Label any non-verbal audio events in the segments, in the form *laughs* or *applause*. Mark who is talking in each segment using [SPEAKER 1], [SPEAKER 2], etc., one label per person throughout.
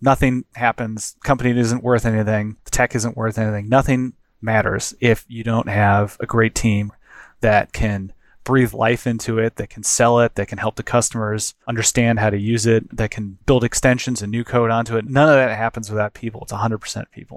[SPEAKER 1] nothing happens. Company isn't worth anything. The tech isn't worth anything. Nothing matters if you don't have a great team that can breathe life into it, that can sell it, that can help the customers understand how to use it, that can build extensions and new code onto it. None of that happens without people. It's 100% people.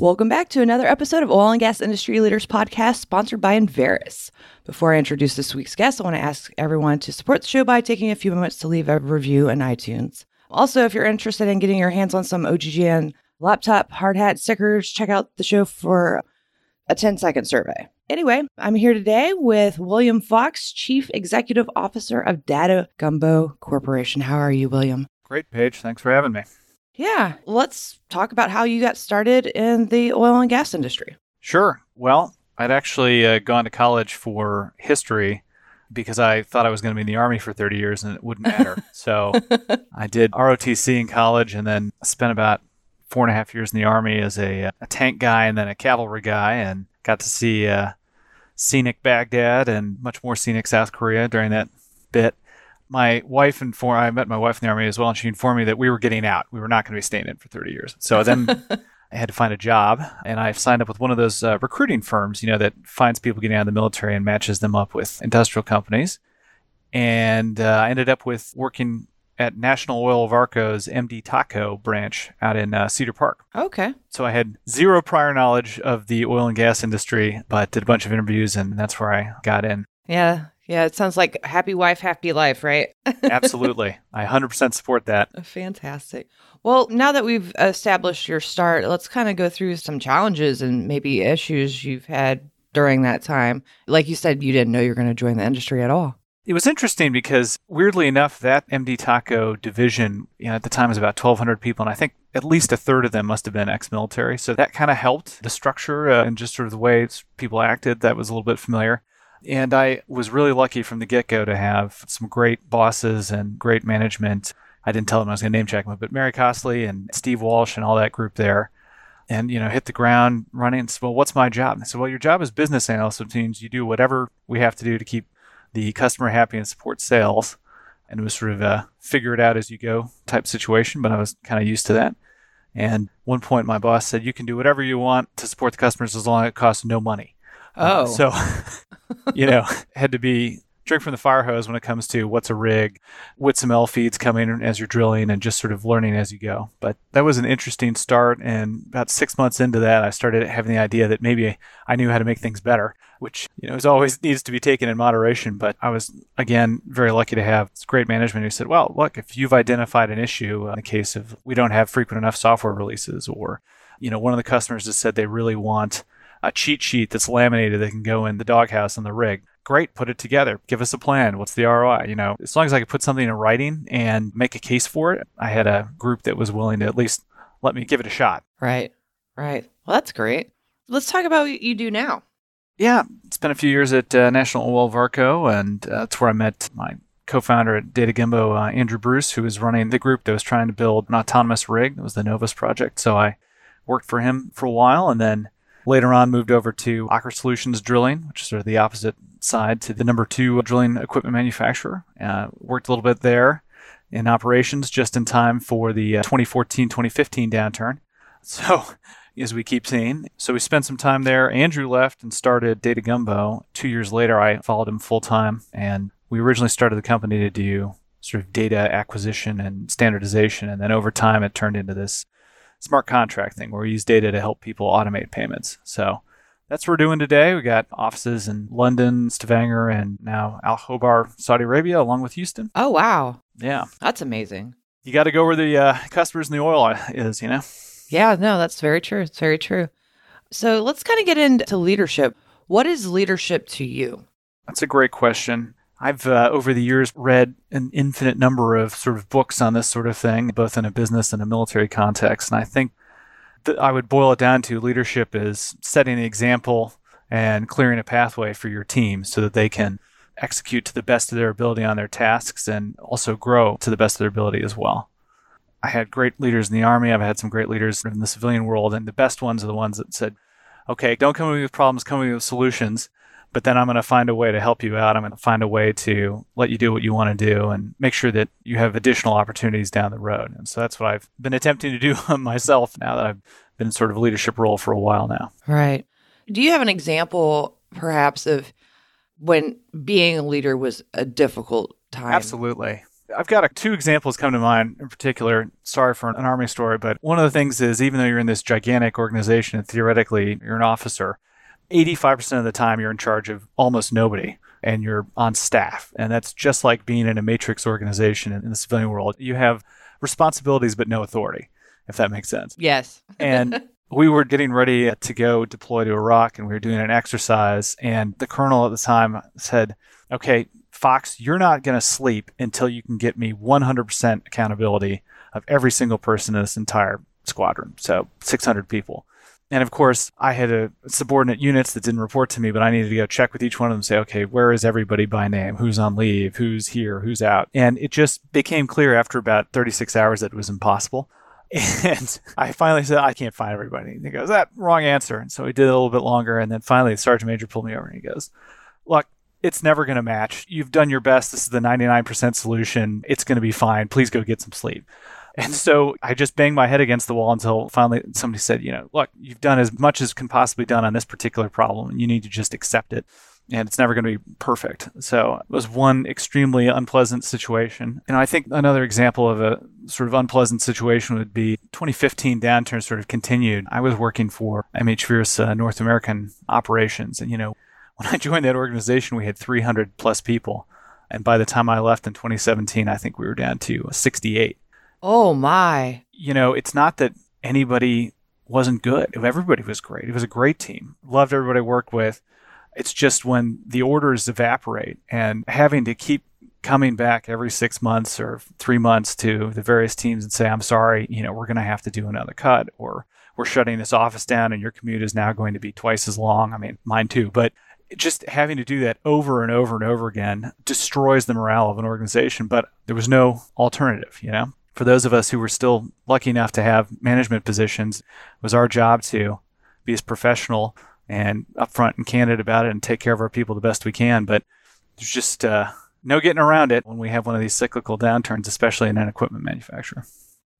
[SPEAKER 2] Welcome back to another episode of Oil and Gas Industry Leaders Podcast, sponsored by Enverus. Before I introduce this week's guest, I want to ask everyone to support the show by taking a few moments to leave a review on iTunes. Also, if you're interested in getting your hands on some OGGN laptop hard hat stickers, check out the show for a 10 second survey. Anyway, I'm here today with William Fox, Chief Executive Officer of Data Gumbo Corporation. How are you, William?
[SPEAKER 1] Great, Paige. Thanks for having me.
[SPEAKER 2] Yeah, let's talk about how you got started in the oil and gas industry.
[SPEAKER 1] Sure. Well, I'd actually uh, gone to college for history because I thought I was going to be in the army for 30 years and it wouldn't matter. *laughs* so I did ROTC in college and then spent about four and a half years in the army as a, a tank guy and then a cavalry guy and got to see uh, scenic Baghdad and much more scenic South Korea during that bit. My wife informed I met my wife in the army as well, and she informed me that we were getting out. We were not going to be staying in for 30 years. So then *laughs* I had to find a job, and I signed up with one of those uh, recruiting firms, you know, that finds people getting out of the military and matches them up with industrial companies. And uh, I ended up with working at National Oilwell Varco's MD Totco branch out in uh, Cedar Park.
[SPEAKER 2] Okay.
[SPEAKER 1] So I had zero prior knowledge of the oil and gas industry, but did a bunch of interviews, and that's where I got in.
[SPEAKER 2] Yeah. Yeah. It sounds like happy wife, happy life, right? *laughs*
[SPEAKER 1] Absolutely. I 100% support that.
[SPEAKER 2] Fantastic. Well, now that we've established your start, let's kind of go through some challenges and maybe issues you've had during that time. Like you said, you didn't know you were going to join the industry at all.
[SPEAKER 1] It was interesting because, weirdly enough, that MD Totco division, you know, at the time was about 1,200 people, and I think at least a third of them must have been ex-military. So that kind of helped the structure uh, and just sort of the way people acted. That was a little bit familiar. And I was really lucky from the get-go to have some great bosses and great management. I didn't tell them I was going to name check them, but Mary Costley and Steve Walsh and all that group there and you know hit the ground running and said, well what's my job and said well your job as business analyst which means you do whatever we have to do to keep the customer happy and support sales. And it was sort of a figure it out as you go type situation, but I was kind of used to that. And one point, my boss said, You can do whatever you want to support the customers as long as it costs no money.
[SPEAKER 2] Oh.
[SPEAKER 1] Uh, so, *laughs* you know, had to be drink from the fire hose when it comes to what's a rig, what some L feeds coming as you're drilling, and just sort of learning as you go. But that was an interesting start. And about six months into that, I started having the idea that maybe I knew how to make things better which you know is always needs to be taken in moderation. But I was again very lucky to have great management who said, "Well, look, if you've identified an issue in the case of we don't have frequent enough software releases, or you know one of the customers has said they really want a cheat sheet that's laminated that can go in the doghouse on the rig." Great, put it together. Give us a plan. What's the ROI? You know, as long as I could put something in writing and make a case for it, I had a group that was willing to at least let me give it a shot.
[SPEAKER 2] Right, right. Well, that's great. Let's talk about what you do now.
[SPEAKER 1] Yeah, It spent a few years at uh, National Oilwell Varco, and uh, that's where I met my co-founder at Data Gumbo, uh, Andrew Bruce, who was running the group that was trying to build an autonomous rig. It was the Novus project. So I worked for him for a while, and then later on moved over to Aker Solutions Drilling, which is sort of the opposite side to the number two drilling equipment manufacturer. Uh, worked a little bit there in operations just in time for the 2014-2015 uh, downturn. *laughs* So as we keep seeing. So we spent some time there. Andrew left and started Data Gumbo. Two years later, I followed him full time, and we originally started the company to do sort of data acquisition and standardization, and then over time, it turned into this smart contract thing where we use data to help people automate payments. So that's what we're doing today. We got offices in London, Stavanger, and now Al Khobar, Saudi Arabia, along with Houston.
[SPEAKER 2] Oh wow,
[SPEAKER 1] yeah,
[SPEAKER 2] that's amazing.
[SPEAKER 1] You got to go where the uh, customers in the oil is, you know.
[SPEAKER 2] Yeah, no, that's very true. It's very true. So let's kind of get into leadership. What is leadership to you?
[SPEAKER 1] That's a great question. I've uh, over the years read an infinite number of sort of books on this sort of thing, both in a business and a military context. And I think that I would boil it down to leadership is setting the example and clearing a pathway for your team so that they can execute to the best of their ability on their tasks and also grow to the best of their ability as well. I had great leaders in the army. I've had some great leaders in the civilian world, and the best ones are the ones that said, "Okay, don't come at me with problems, come at me with solutions." but then I'm going to find a way to help you out. I'm going to find a way to let you do what you want to do and make sure that you have additional opportunities down the road. And so that's what I've been attempting to do *laughs* myself now that I've been in sort of a leadership role for a while now.
[SPEAKER 2] Right. Do you have an example, perhaps, of when being a leader was a difficult time?
[SPEAKER 1] Absolutely. I've got a, two examples come to mind in particular. Sorry for an army story, but one of the things is even though you're in this gigantic organization and theoretically you're an officer, 85% of the time you're in charge of almost nobody and you're on staff. And that's just like being in a matrix organization in the civilian world. You have responsibilities but no authority, if that makes sense.
[SPEAKER 2] Yes. *laughs*
[SPEAKER 1] and we were getting ready to go deploy to Iraq and we were doing an exercise. And the colonel at the time said, Okay, Fox, you're not going to sleep until you can get me 100% accountability of every single person in this entire squadron. So 600 people. And of course, I had a subordinate units that didn't report to me, but I needed to go check with each one of them, say, okay, where is everybody by name? Who's on leave? Who's here? Who's out? And it just became clear after about 36 hours that it was impossible. *laughs* And I finally said, I can't find everybody. And he goes, that wrong answer. And so he did a little bit longer. And then finally, the sergeant major pulled me over and he goes, look, it's never going to match. You've done your best. This is the 99% solution. It's going to be fine. Please go get some sleep. And so I just banged my head against the wall until finally somebody said, you know, look, you've done as much as can possibly done on this particular problem, and you need to just accept it. And it's never going to be perfect. So it was one extremely unpleasant situation. And I think another example of a sort of unpleasant situation would be 2015 downturn sort of continued. I was working for MH uh, North American operations. And, you know, when I joined that organization, we had 300 plus people. And by the time I left in 2017, I think we were down to 68.
[SPEAKER 2] Oh my.
[SPEAKER 1] You know, it's not that anybody wasn't good. Everybody was great. It was a great team. Loved everybody I worked with. It's just when the orders evaporate and having to keep coming back every six months or three months to the various teams and say, I'm sorry, you know, we're going to have to do another cut or we're shutting this office down and your commute is now going to be twice as long. I mean, mine too. But just having to do that over and over and over again destroys the morale of an organization. But there was no alternative, you know? for those of us who were still lucky enough to have management positions, it was our job to be as professional and upfront and candid about it and take care of our people the best we can. But there's just uh, no getting around it when we have one of these cyclical downturns, especially in an equipment manufacturer.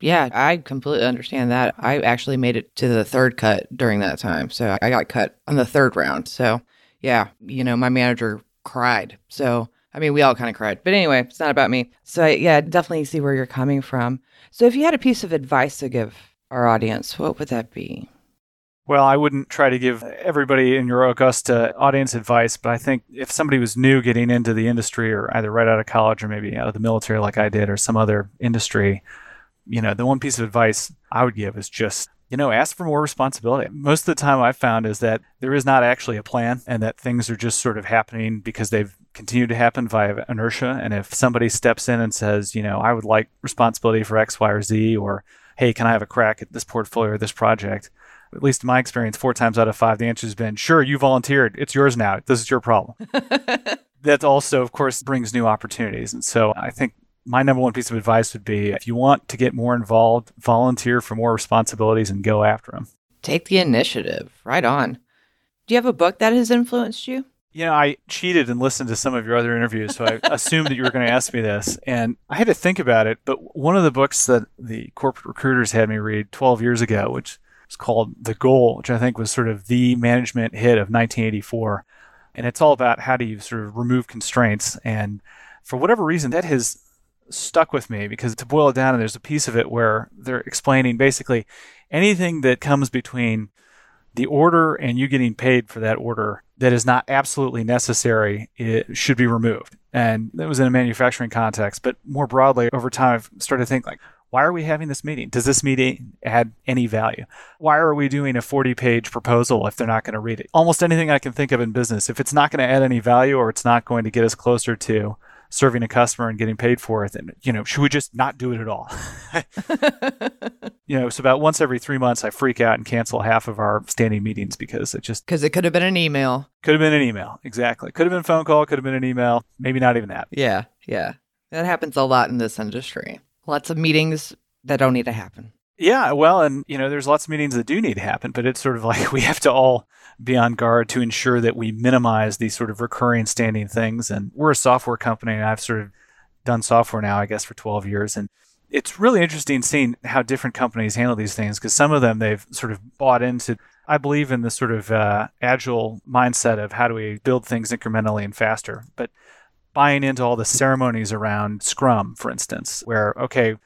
[SPEAKER 2] Yeah, I completely understand that. I actually made it to the third cut during that time. So I got cut on the third round. So yeah, you know, my manager cried. So I mean, we all kind of cried. But anyway, it's not about me. So, I, yeah, definitely see where you're coming from. So, if you had a piece of advice to give our audience, what would that be?
[SPEAKER 1] Well, I wouldn't try to give everybody in your Augusta audience advice, but I think if somebody was new getting into the industry or either right out of college or maybe out of the military like I did or some other industry, you know, the one piece of advice I would give is just you know, ask for more responsibility. Most of the time I've found is that there is not actually a plan and that things are just sort of happening because they've continued to happen via inertia. And if somebody steps in and says, you know, I would like responsibility for X, Y, or Z, or hey, can I have a crack at this portfolio or this project? At least in my experience, four times out of five, the answer has been, sure, you volunteered. It's yours now. This is your problem. *laughs* that also, of course, brings new opportunities. And so I think my number one piece of advice would be if you want to get more involved, volunteer for more responsibilities and go after them.
[SPEAKER 2] Take the initiative. Right on. Do you have a book that has influenced you?
[SPEAKER 1] You know, I cheated and listened to some of your other interviews, so I *laughs* assumed that you were going to ask me this. And I had to think about it. But one of the books that the corporate recruiters had me read 12 years ago, which was called The Goal, which I think was sort of the management hit of 1984. And it's all about how do you sort of remove constraints. And for whatever reason, that has stuck with me because to boil it down, and there's a piece of it where they're explaining basically anything that comes between the order and you getting paid for that order that is not absolutely necessary it should be removed and that was in a manufacturing context but more broadly over time i've started to think like why are we having this meeting? Does this meeting add any value? Why are we doing a 40 page proposal if they're not going to read it? Almost anything I can think of in business, if it's not going to add any value or it's not going to get us closer to serving a customer and getting paid for it, then, you know, should we just not do it at all? *laughs* you know, so about once every three months, I freak out and cancel half of our standing meetings because it just
[SPEAKER 2] Because it could have been an email.
[SPEAKER 1] could have been an email. Exactly. Could have been a phone call, could have been an email, maybe not even that.
[SPEAKER 2] Yeah, yeah. That happens a lot in this industry. Lots of meetings that don't need to happen.
[SPEAKER 1] Yeah, well, and you know, there's lots of meetings that do need to happen, but it's sort of *laughs* like we have to all be on guard to ensure that we minimize these sort of recurring standing things. And we're a software company, and I've sort of done software now, I guess, for 12 years, and it's really interesting seeing how different companies handle these things because some of them they've sort of bought into. I believe in the sort of uh, agile mindset of how do we build things incrementally and faster, but buying into all the ceremonies around Scrum, for instance, where okay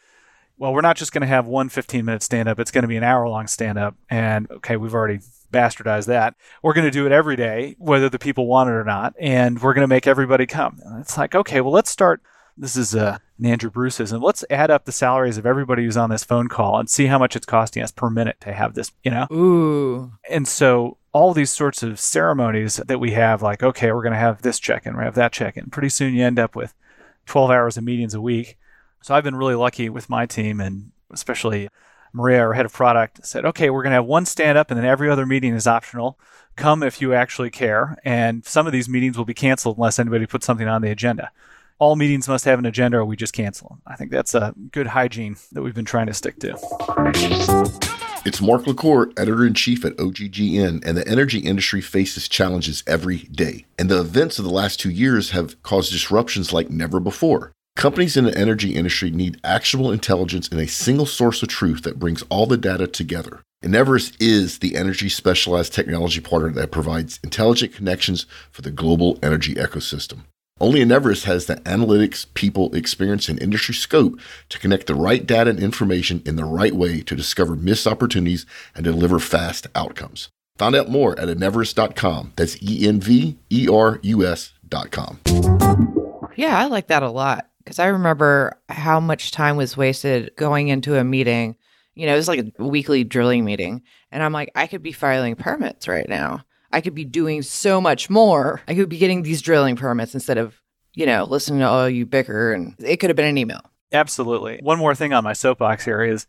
[SPEAKER 1] well, we're not just going to have one 15 minute stand up, it's going to be an hour long stand up. And okay, we've already bastardized that. We're going to do it every day, whether the people want it or not. And we're going to make everybody come. And it's like, okay, well, let's start. This is uh, an Andrew Bruce's, and let's add up the salaries of everybody who's on this phone call and see how much it's costing us per minute to have this, you know?
[SPEAKER 2] Ooh.
[SPEAKER 1] And so all these sorts of ceremonies that we have, like, okay, we're going to have this check in, we have that check in. Pretty soon you end up with 12 hours of meetings a week. So I've been really lucky with my team, and especially Maria, our head of product, said, okay, we're going to have one stand up, and then every other meeting is optional. Come if you actually care. And some of these meetings will be canceled unless anybody puts something on the agenda. All meetings must have an agenda, or we just cancel them. I think that's a good hygiene that we've been trying to stick to.
[SPEAKER 3] It's Mark LaCour, editor in chief at OGGN, and the energy industry faces challenges every day. And the events of the last two years have caused disruptions like never before. Companies in the energy industry need actionable intelligence and a single source of truth that brings all the data together. And Enverus is the energy specialized technology partner that provides intelligent connections for the global energy ecosystem. Only Enverus has the analytics, people, experience, and industry scope to connect the right data and information in the right way to discover missed opportunities and deliver fast outcomes. Find out more at Enverus.com. That's E N V E R U S.com.
[SPEAKER 2] Yeah, I like that a lot because I remember how much time was wasted going into a meeting. You know, it was like a weekly drilling meeting. And I'm like, I could be filing permits right now. I could be doing so much more. I could be getting these drilling permits instead of, you know, listening to all you bicker. And it could have been an email.
[SPEAKER 1] Absolutely. One more thing on my soapbox here is,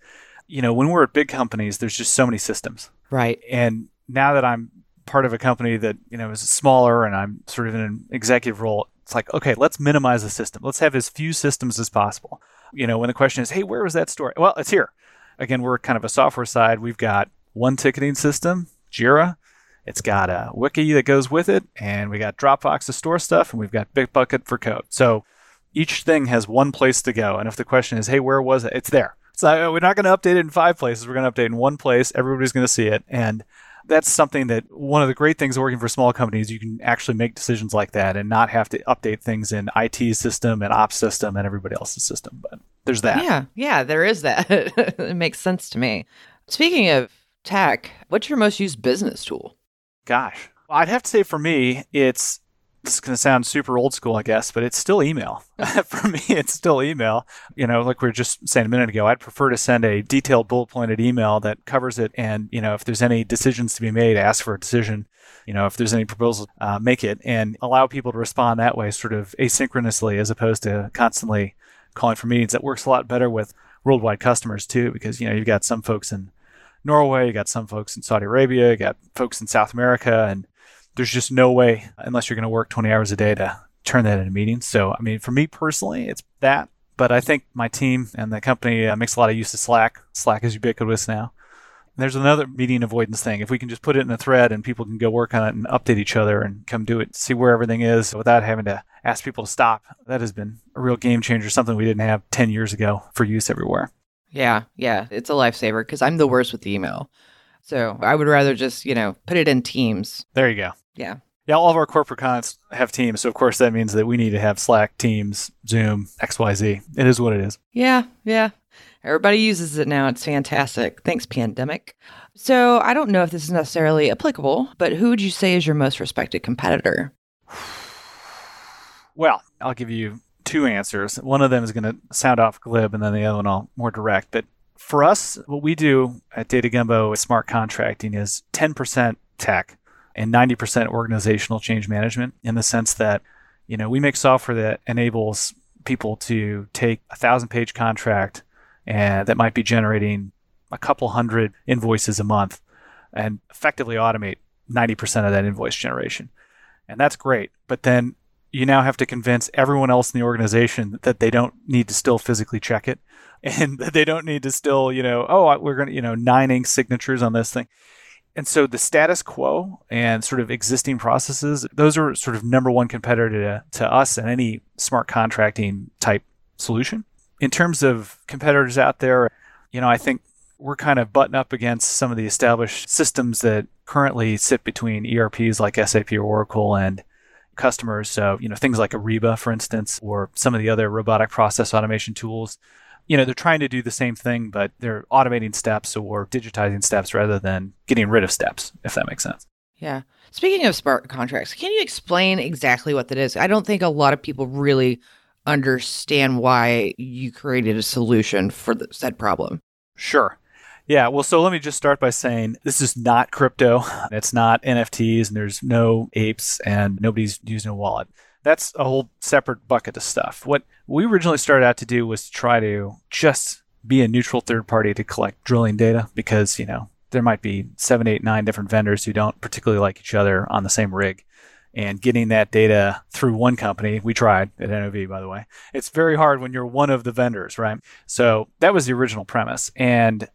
[SPEAKER 1] you know, when we're at big companies, there's just so many systems.
[SPEAKER 2] Right.
[SPEAKER 1] And now that I'm part of a company that, you know, is smaller and I'm sort of in an executive role, it's like, okay, let's minimize the system. Let's have as few systems as possible. You know, when the question is, hey, where was that story? Well, it's here. Again, we're kind of a software side. We've got one ticketing system, Jira. It's got a wiki that goes with it, and we got Dropbox to store stuff, and we've got Bitbucket for code. So each thing has one place to go. And if the question is, hey, where was it? It's there. So uh, we're not going to update it in five places. We're going to update in one place. Everybody's going to see it. And that's something that one of the great things working for small companies, you can actually make decisions like that and not have to update things in IT system and ops system and everybody else's system. But there's that.
[SPEAKER 2] Yeah. Yeah, there is that. *laughs* it makes sense to me. Speaking of tech, what's your most used business tool?
[SPEAKER 1] Gosh, I'd have to say for me, it's this is going to sound super old school, I guess, but it's still email. *laughs* for me, it's still email. You know, like we were just saying a minute ago, I'd prefer to send a detailed bullet pointed email that covers it. And, you know, if there's any decisions to be made, ask for a decision. You know, if there's any proposals, uh, make it and allow people to respond that way, sort of asynchronously, as opposed to constantly calling for meetings. That works a lot better with worldwide customers too, because, you know, you've got some folks in Norway, you got some folks in Saudi Arabia, you got folks in South America, and there's just no way, unless you're going to work 20 hours a day, to turn that into meetings. So, I mean, for me personally, it's that. But I think my team and the company uh, makes a lot of use of Slack. Slack is ubiquitous now. There's another meeting avoidance thing. If we can just put it in a thread and people can go work on it and update each other and come do it, see where everything is without having to ask people to stop, that has been a real game changer, something we didn't have 10 years ago for use everywhere.
[SPEAKER 2] Yeah, yeah, it's a lifesaver because I'm the worst with email. So I would rather just, you know, put it in Teams.
[SPEAKER 1] There you go.
[SPEAKER 2] Yeah.
[SPEAKER 1] Yeah, all of our corporate clients have teams. So, of course, that means that we need to have Slack, Teams, Zoom, XYZ. It is what it is.
[SPEAKER 2] Yeah, yeah. Everybody uses it now. It's fantastic. Thanks, pandemic. So I don't know if this is necessarily applicable, but who would you say is your most respected competitor? *sighs*
[SPEAKER 1] Well, I'll give you two answers. One of them is going to sound off glib, and then the other one I'll more direct. But for us, what we do at Data Gumbo smart contracting is 10% tech and 90% organizational change management in the sense that, you know, we make software that enables people to take a thousand page contract and that might be generating a couple hundred invoices a month and effectively automate 90% of that invoice generation. And that's great. But then you now have to convince everyone else in the organization that they don't need to still physically check it *laughs* and that they don't need to still, you know, oh, we're going to, you know, nine ink signatures on this thing. And so the status quo and sort of existing processes, those are sort of number one competitor to, to us and any smart contracting type solution. In terms of competitors out there, you know, I think we're kind of button up against some of the established systems that currently sit between ERPs like SAP or Oracle and customers. So, you know, things like Ariba, for instance, or some of the other robotic process automation tools. You know, they're trying to do the same thing, but they're automating steps or digitizing steps rather than getting rid of steps, if that makes sense.
[SPEAKER 2] Yeah. Speaking of smart contracts, can you explain exactly what that is? I don't think a lot of people really understand why you created a solution for the said problem.
[SPEAKER 1] Sure. Yeah, well, so let me just start by saying this is not crypto. It's not NFTs, and there's no apes, and nobody's using a wallet. That's a whole separate bucket of stuff. What we originally started out to do was to try to just be a neutral third party to collect drilling data because, you know, there might be seven, eight, nine different vendors who don't particularly like each other on the same rig. And getting that data through one company, we tried at NOV, by the way. It's very hard when you're one of the vendors, right? So that was the original premise. And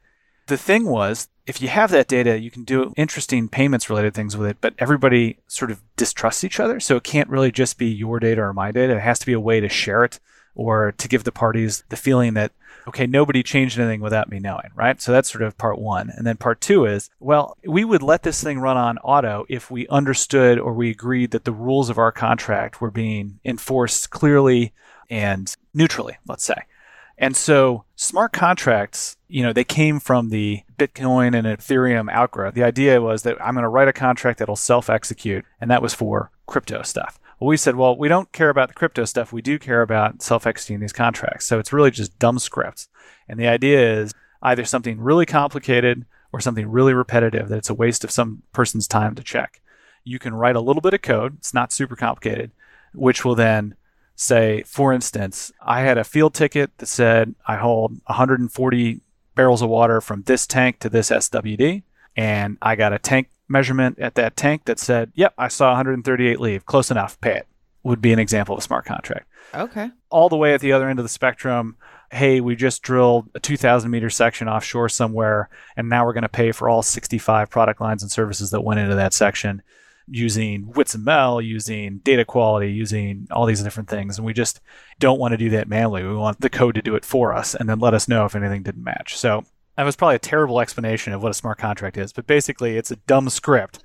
[SPEAKER 1] the thing was, if you have that data, you can do interesting payments related things with it, but everybody sort of distrusts each other. So it can't really just be your data or my data. It has to be a way to share it or to give the parties the feeling that, okay, nobody changed anything without me knowing, right? So that's sort of part one. And then part two is, well, we would let this thing run on auto if we understood or we agreed that the rules of our contract were being enforced clearly and neutrally, let's say. And so smart contracts, you know, they came from the Bitcoin and Ethereum outgrowth. The idea was that I'm going to write a contract that'll self execute, and that was for crypto stuff. Well, we said, well, we don't care about the crypto stuff. We do care about self executing these contracts. So it's really just dumb scripts. And the idea is either something really complicated or something really repetitive that it's a waste of some person's time to check. You can write a little bit of code, it's not super complicated, which will then say, for instance, I had a field ticket that said I hold 140 barrels of water from this tank to this SWD, and I got a tank measurement at that tank that said, yep, I saw 138 leave. Close enough, pay it. Would be an example of a smart contract.
[SPEAKER 2] Okay.
[SPEAKER 1] All the way at the other end of the spectrum, hey, we just drilled a 2,000 meter section offshore somewhere, and now we're going to pay for all 65 product lines and services that went into that section using WITS-ML, using data quality, using all these different things. And we just don't want to do that manually. We want the code to do it for us and then let us know if anything didn't match. So that was probably a terrible explanation of what a smart contract is, but basically it's a dumb script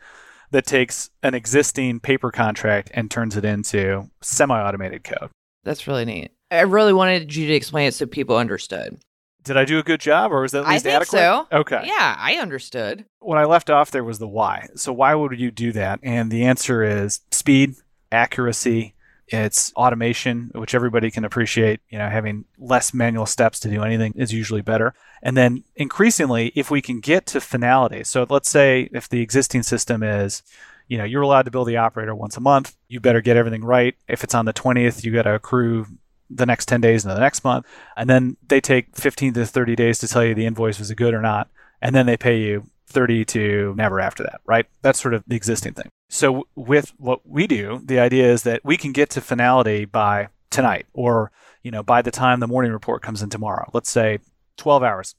[SPEAKER 1] that takes an existing paper contract and turns it into semi-automated code.
[SPEAKER 2] That's really neat. I really wanted you to explain it so people understood.
[SPEAKER 1] Did I do a good job, or was that at least
[SPEAKER 2] I think
[SPEAKER 1] adequate?
[SPEAKER 2] so.
[SPEAKER 1] Okay.
[SPEAKER 2] Yeah, I understood.
[SPEAKER 1] When I left off, there was the why. So why would you do that? And the answer is speed, accuracy. It's automation, which everybody can appreciate. You know, having less manual steps to do anything is usually better. And then increasingly, if we can get to finality. So let's say if the existing system is you know, you're allowed to build the operator once a month. You better get everything right. If it's on the 20th, you got to accrue the next 10 days and the next month. And then they take 15 to 30 days to tell you the invoice was a good or not. And then they pay you 30 to never after that, right? That's sort of the existing thing. So with what we do, the idea is that we can get to finality by tonight or, you know, by the time the morning report comes in tomorrow. Let's say 12 hours.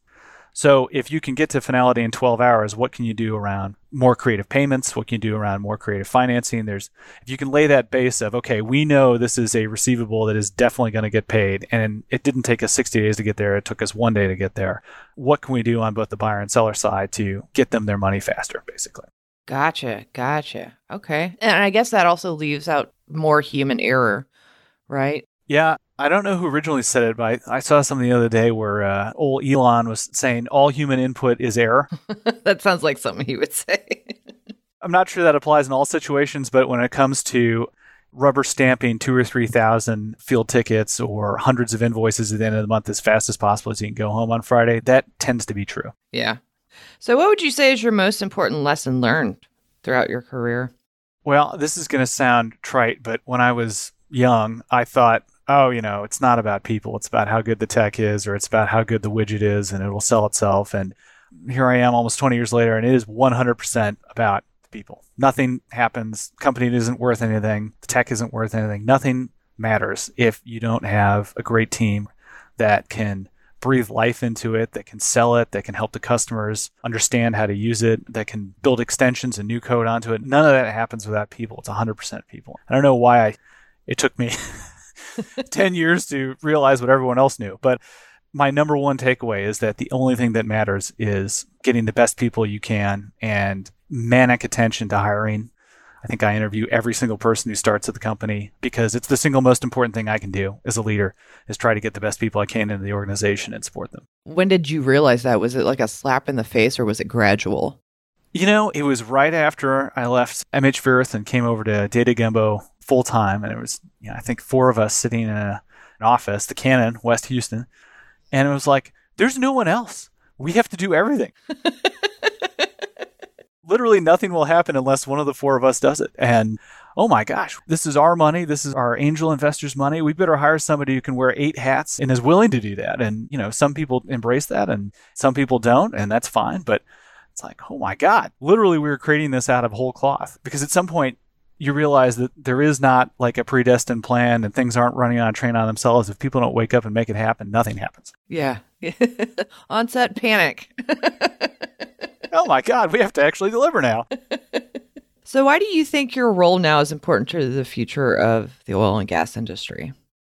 [SPEAKER 1] So if you can get to finality in 12 hours, what can you do around more creative payments? What can you do around more creative financing? There's if you can lay that base of okay, we know this is a receivable that is definitely going to get paid, and it didn't take us 60 days to get there. It took us one day to get there. What can we do on both the buyer and seller side to get them their money faster, basically?
[SPEAKER 2] Gotcha. Gotcha. Okay. And I guess that also leaves out more human error, right?
[SPEAKER 1] Yeah, I don't know who originally said it, but I, I saw something the other day where uh, old Elon was saying all human input is error. *laughs*
[SPEAKER 2] that sounds like something he would say. *laughs*
[SPEAKER 1] I'm not sure that applies in all situations, but when it comes to rubber stamping two or 3,000 field tickets or hundreds of invoices at the end of the month as fast as possible so you can go home on Friday, that tends to be true.
[SPEAKER 2] Yeah. So, what would you say is your most important lesson learned throughout your career?
[SPEAKER 1] Well, this is going to sound trite, but when I was young, I thought, oh, you know, it's not about people. It's about how good the tech is or it's about how good the widget is and it will sell itself. And here I am almost 20 years later, and it is 100% about people. Nothing happens. Company isn't worth anything. The tech isn't worth anything. Nothing matters if you don't have a great team that can breathe life into it, that can sell it, that can help the customers understand how to use it, that can build extensions and new code onto it. None of that happens without people. It's 100% people. I don't know why I, it took me *laughs* *laughs* 10 years to realize what everyone else knew, but my number one takeaway is that the only thing that matters is getting the best people you can and manic attention to hiring. I think I interview every single person who starts at the company because it's the single most important thing I can do as a leader is try to get the best people I can into the organization and support them.
[SPEAKER 2] When did you realize that? Was it like a slap in the face or was it gradual?
[SPEAKER 1] You know, it was right after I left MHWirth and came over to Data Gumbo full time. And it was, you know, I think four of us sitting in a, an office, the Cannon, West Houston. And it was like, there's no one else. We have to do everything. *laughs* Literally nothing will happen unless one of the four of us does it. And oh my gosh, this is our money. This is our angel investors' money. We better hire somebody who can wear eight hats and is willing to do that. And, you know, some people embrace that and some people don't, and that's fine. But it's like, oh my God, literally, we were creating this out of whole cloth because at some point, you realize that there is not like a predestined plan and things aren't running on a train on themselves. If people don't wake up and make it happen, nothing happens.
[SPEAKER 2] Yeah. *laughs* Onset panic. *laughs*
[SPEAKER 1] oh my God, we have to actually deliver now. *laughs*
[SPEAKER 2] so, why do you think your role now is important to the future of the oil and gas industry?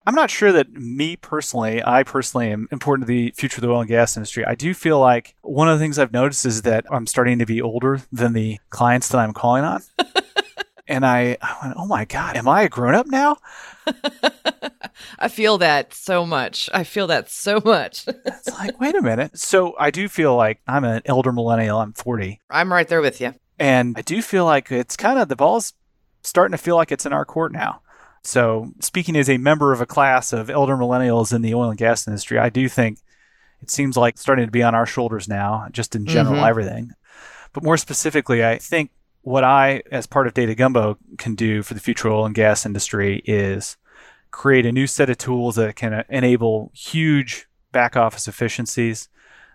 [SPEAKER 1] I'm not sure that me personally, I personally am important to the future of the oil and gas industry. I do feel like one of the things I've noticed is that I'm starting to be older than the clients that I'm calling on. And I, I went, oh my God, am I a grown up now? *laughs*
[SPEAKER 2] I feel that so much. I feel that so much. *laughs*
[SPEAKER 1] it's like, wait a minute. So I do feel like I'm an elder millennial. I'm 40.
[SPEAKER 2] I'm right there with you.
[SPEAKER 1] And I do feel like it's kind of the ball's starting to feel like it's in our court now. So, speaking as a member of a class of elder millennials in the oil and gas industry, I do think it seems like starting to be on our shoulders now, just in general, mm-hmm. everything. But more specifically, I think what I, as part of Data Gumbo, can do for the future oil and gas industry is create a new set of tools that can uh, enable huge back office efficiencies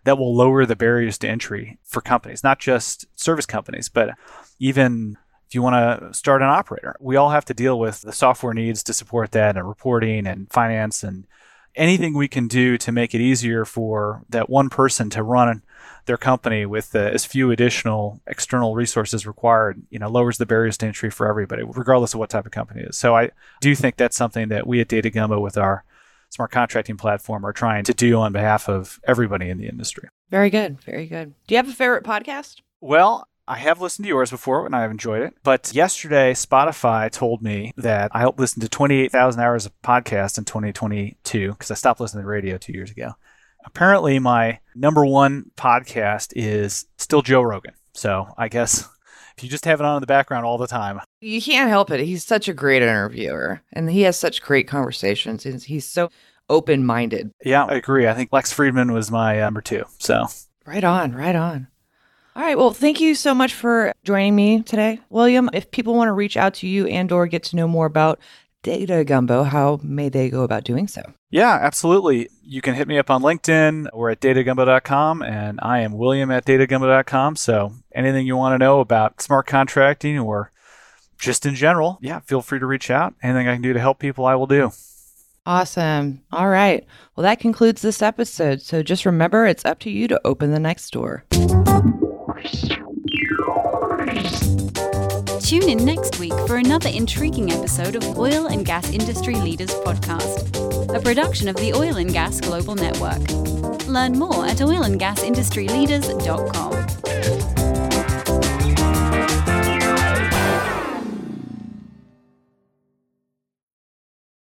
[SPEAKER 1] that will lower the barriers to entry for companies, not just service companies, but even if you want to start an operator. We all have to deal with the software needs to support that and reporting and finance and anything we can do to make it easier for that one person to run their company with uh, as few additional external resources required, you know, lowers the barriers to entry for everybody, regardless of what type of company it is. So I do think that's something that we at Data Gumbo with our smart contracting platform are trying to do on behalf of everybody in the industry.
[SPEAKER 2] Very good. Very good. Do you have a favorite podcast?
[SPEAKER 1] Well, I have listened to yours before and I've enjoyed it. But yesterday, Spotify told me that I listened to 28,000 hours of podcast in 2022 because I stopped listening to radio two years ago apparently my number one podcast is still Joe Rogan. So I guess if you just have it on in the background all the time.
[SPEAKER 2] You can't help it. He's such a great interviewer and he has such great conversations. He's so open minded.
[SPEAKER 1] Yeah, I agree. I think Lex Fridman was my uh, number two. So
[SPEAKER 2] right on, right on. All right. Well, thank you so much for joining me today, William. If people want to reach out to you and or get to know more about Data Gumbo, how may they go about doing so?
[SPEAKER 1] Yeah, absolutely. You can hit me up on LinkedIn or at datagumbo.com, and I am William at datagumbo.com. So anything you want to know about smart contracting or just in general, yeah, feel free to reach out. Anything I can do to help people, I will do.
[SPEAKER 2] Awesome. All right. Well, that concludes this episode. So just remember, it's up to you to open the next door.
[SPEAKER 4] Tune in next week for another intriguing episode of Oil and Gas Industry Leaders Podcast, a production of the Oil and Gas Global Network. Learn more at oilandgasindustryleaders.com.